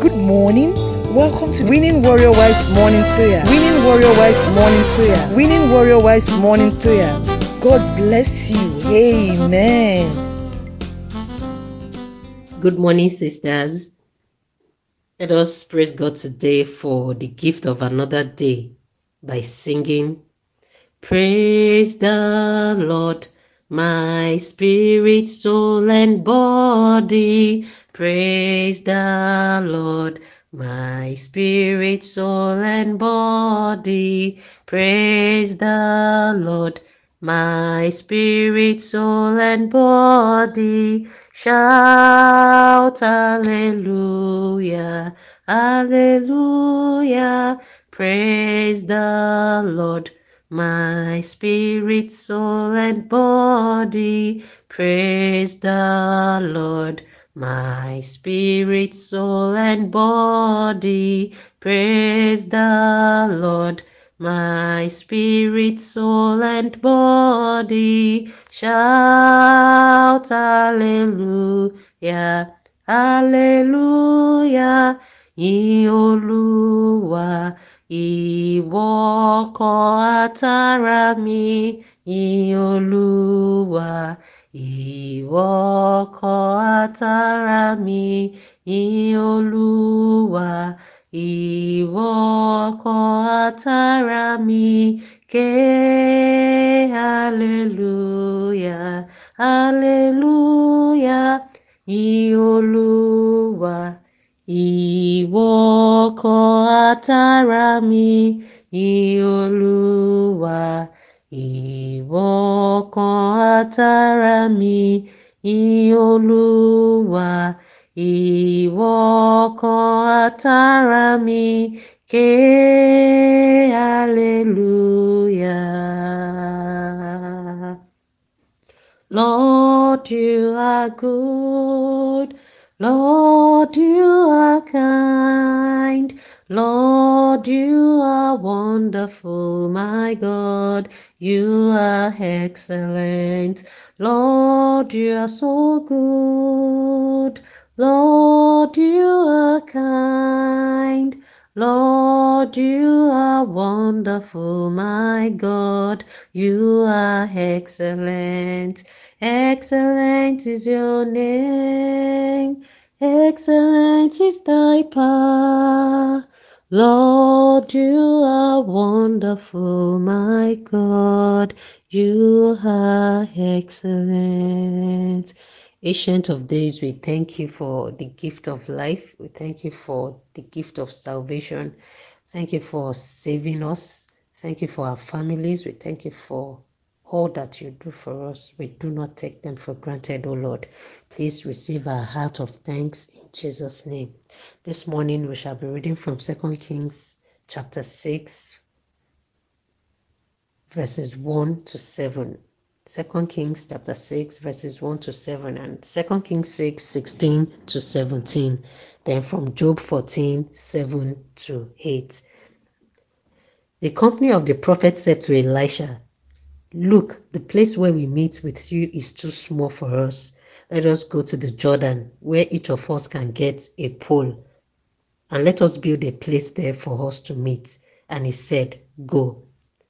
Good morning. Welcome to Winning Warrior Wives Morning Prayer. Winning Warrior Wives Morning Prayer. Winning Warrior Wives Morning Prayer. God bless you. Amen. Good morning, sisters. Let us praise God today for the gift of another day by singing, Praise the Lord, my spirit, soul, and body. Praise the Lord, my spirit, soul, and body. Praise the Lord, my spirit, soul, and body. Shout hallelujah, hallelujah. Praise the Lord, my spirit, soul, and body. Praise the Lord, my spirit, soul, and body. Praise the Lord, my spirit, soul, and body. Shout hallelujah, hallelujah. Yìn Olúwa, ìwọ ọkàn àtàrà mi. Yìn Olúwa, ìwọ ọkàn àtàrà mi. Yìn Olúwa, ìwọ ọkàn àtàrà mi. Ké hallelujah, hallelujah. Yìn Olúwa, ìwọ ọkàn àtàrà mi. Yìn Olúwa, àtàrà mi. Ìwọ àtàrà mi. Ké. Lord, you are good. Lord, you are kind. Lord, you are wonderful, my God. You are excellent. Lord, you are so good. Lord, you are kind. Lord, you are wonderful, my God. You are excellent. Excellent is your name. Excellent is thy power. Lord, you are wonderful, my God. You are excellent. Ancient of days, we thank you for the gift of life. We thank you for the gift of salvation. Thank you for saving us. Thank you for our families. We thank you for all that you do for us. We do not take them for granted, O Lord. Please receive our heart of thanks in Jesus' name. This morning we shall be reading from 2 Kings chapter 6, verses 1 to 7. 2 Kings chapter 6, verses 1 to 7, and 2 Kings 6, 16 to 17. Then from Job 14, 7 to 8. The company of the prophet said to Elisha, Look, the place where we meet with you is too small for us. Let us go to the Jordan, where each of us can get a pole, and let us build a place there for us to meet. And he said, Go.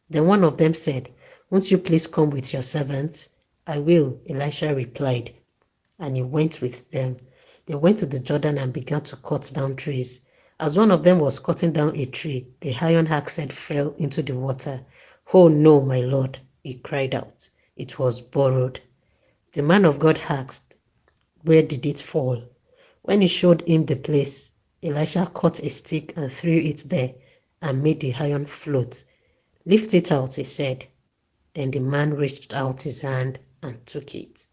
Then one of them said, Won't you please come with your servants? I will, Elisha replied. And he went with them. They went to the Jordan and began to cut down trees. As one of them was cutting down a tree, the iron axe head fell into the water. Oh no, my lord, he cried out. It was borrowed. The man of God asked, Where did it fall? When he showed him the place, Elisha caught a stick and threw it there and made the iron float. Lift it out, he said. Then the man reached out his hand and took it.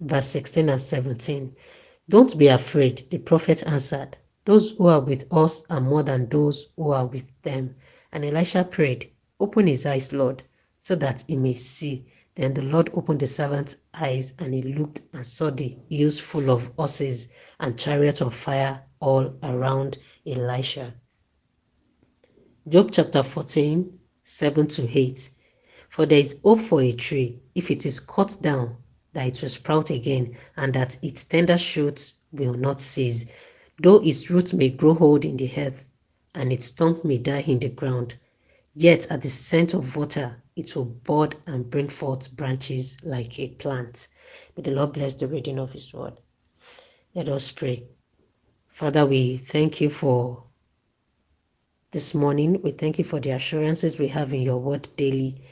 Verse 16 and 17. Don't be afraid, the prophet answered. Those who are with us are more than those who are with them. And Elisha prayed, Open his eyes, Lord, so that he may see. Then the Lord opened the servant's eyes, and he looked and saw the hills full of horses and chariots of fire all around Elisha. Job chapter 14, 7 to 8. For there is hope for a tree, if it is cut down, that it will sprout again, and that its tender shoots will not cease. Though its roots may grow old in the earth, and its stump may die in the ground, yet at the scent of water it will bud and bring forth branches like a plant. May the Lord bless the reading of His word. Let us pray. Father, we thank you for this morning. We thank you for the assurances we have in your word daily.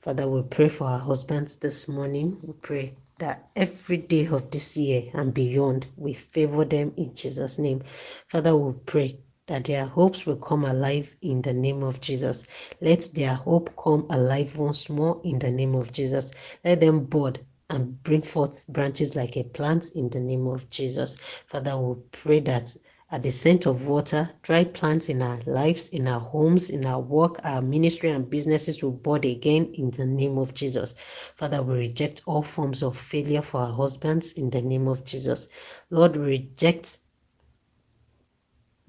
Father, we pray for our husbands this morning. We pray that every day of this year and beyond, we favor them in Jesus' name. Father, we pray that their hopes will come alive in the name of Jesus. Let their hope come alive once more in the name of Jesus. Let them bud and bring forth branches like a plant in the name of Jesus. Father, we pray that at the scent of water, dry plants in our lives, in our homes, in our work, our ministry and businesses will bud again in the name of Jesus. Father, we reject all forms of failure for our husbands in the name of Jesus. Lord, we reject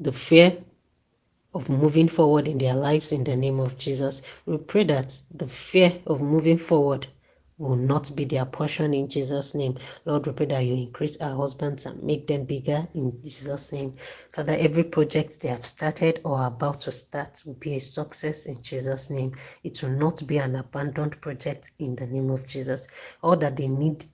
the fear of moving forward in their lives in the name of Jesus. We pray that the fear of moving forward will not be their portion in Jesus' name. Lord, we pray that you increase our husbands and make them bigger in Jesus' name. Father, every project they have started or about to start will be a success in Jesus' name. It will not be an abandoned project in the name of Jesus. All that they need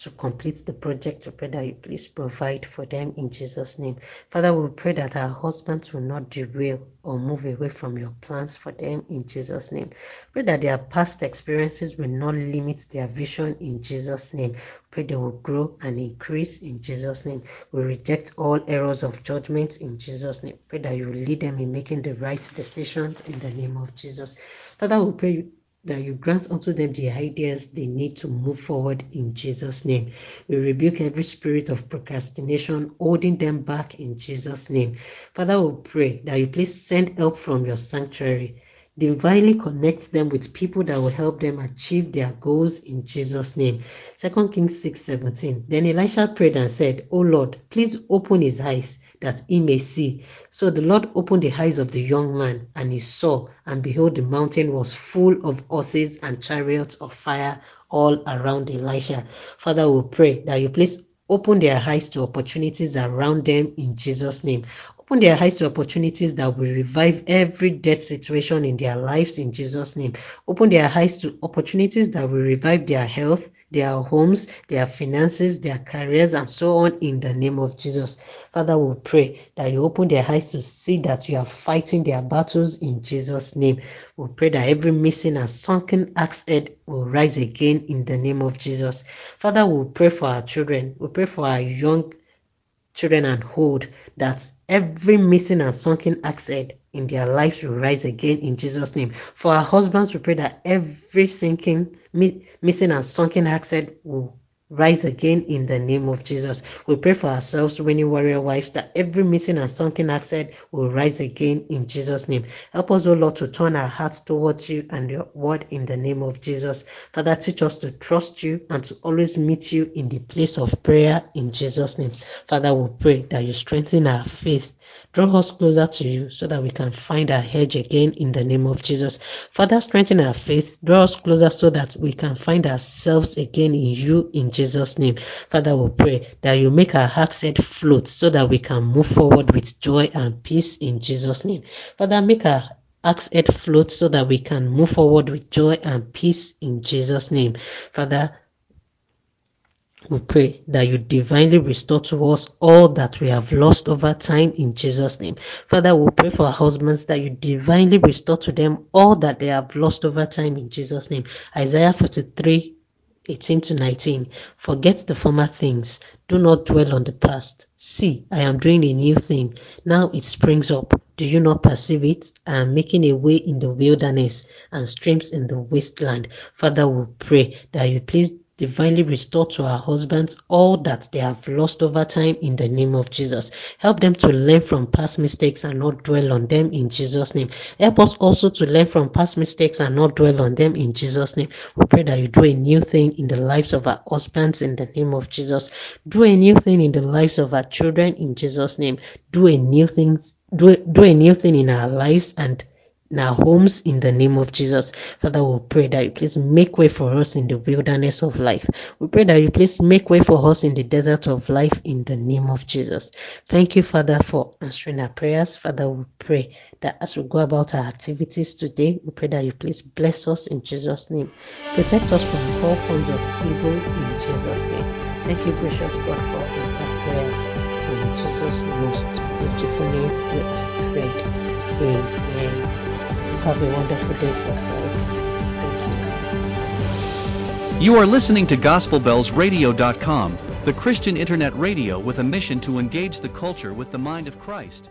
to complete the project. We pray that you please provide for them in Jesus' name. Father, we pray that our husbands will not derail or move away from your plans for them in Jesus' name. Pray that their past experiences will not limit their vision in Jesus' name. Pray they will grow and increase in Jesus' name. We reject all errors of judgment in Jesus' name. Pray that you lead them in making the right decisions in the name of Jesus. Father, we pray that you grant unto them the ideas they need to move forward in Jesus' name. We rebuke every spirit of procrastination holding them back in Jesus' name. Father, we pray that you please send help from your sanctuary. Divinely connect them with people that will help them achieve their goals in Jesus' name. 2 Kings 6 17. Then Elisha prayed and said, O Lord, please open his eyes that he may see. So the Lord opened the eyes of the young man, and he saw, and behold, the mountain was full of horses and chariots of fire all around Elisha. Father, we pray that you please open their eyes to opportunities around them in Jesus' name. Open their eyes to opportunities that will revive every dead situation in their lives in Jesus' name. Open their eyes to opportunities that will revive their health, their homes, their finances, their careers, and so on in the name of Jesus. Father, we pray that you open their eyes to see that you are fighting their battles in Jesus' name. We pray that every missing and sunken axe head will rise again in the name of Jesus. Father, we pray for our children. We pray for our young children and hold that every missing and sunken head in their lives will rise again in Jesus' name. For our husbands, we pray that every sinking, mi- missing and sunken head will rise again in the name of Jesus. We pray for ourselves, winning warrior wives, that every missing and sunken head will rise again in Jesus' name. Help us, O Lord, to turn our hearts towards you and your word in the name of Jesus. Father, teach us to trust you and to always meet you in the place of prayer in Jesus' name. Father, we pray that you strengthen our faith Draw us closer to you so that we can find our hedge again in the name of Jesus. Father, strengthen our faith. Draw us closer so that we can find ourselves again in you in Jesus' name. Father, we pray that you make our hearts head float so that we can move forward with joy and peace in Jesus' name. Father, make our axe head float so that we can move forward with joy and peace in Jesus' name. Father, we pray that you divinely restore to us all that we have lost over time in Jesus' name. Father, we pray for our husbands that you divinely restore to them all that they have lost over time in Jesus' name. Isaiah 43 18 to 19. Forget the former things. Do not dwell on the past. See, I am doing a new thing. Now it springs up. Do you not perceive it? I am making a way in the wilderness and streams in the wasteland. Father, we pray that you please divinely restore to our husbands all that they have lost over time in the name of Jesus. Help them to learn from past mistakes and not dwell on them in Jesus' name. Help us also to learn from past mistakes and not dwell on them in Jesus' name. We pray that you do a new thing in the lives of our husbands in the name of Jesus. Do a new thing in the lives of our children in Jesus' name. Do a new thing do, do a new thing in our lives and in our homes in the name of Jesus. Father, we pray that you please make way for us in the wilderness of life. We pray that you please make way for us in the desert of life in the name of Jesus. Thank you, Father, for answering our prayers. Father, we pray that as we go about our activities today, we pray that you please bless us in Jesus' name. Protect us from all forms of evil in Jesus' name. Thank you, gracious God, for answered prayers. In Jesus' most beautiful name, we have prayed. Amen. Have a wonderful day, sisters. Thank you. You are listening to GospelBellsRadio.com, the Christian internet radio with a mission to engage the culture with the mind of Christ.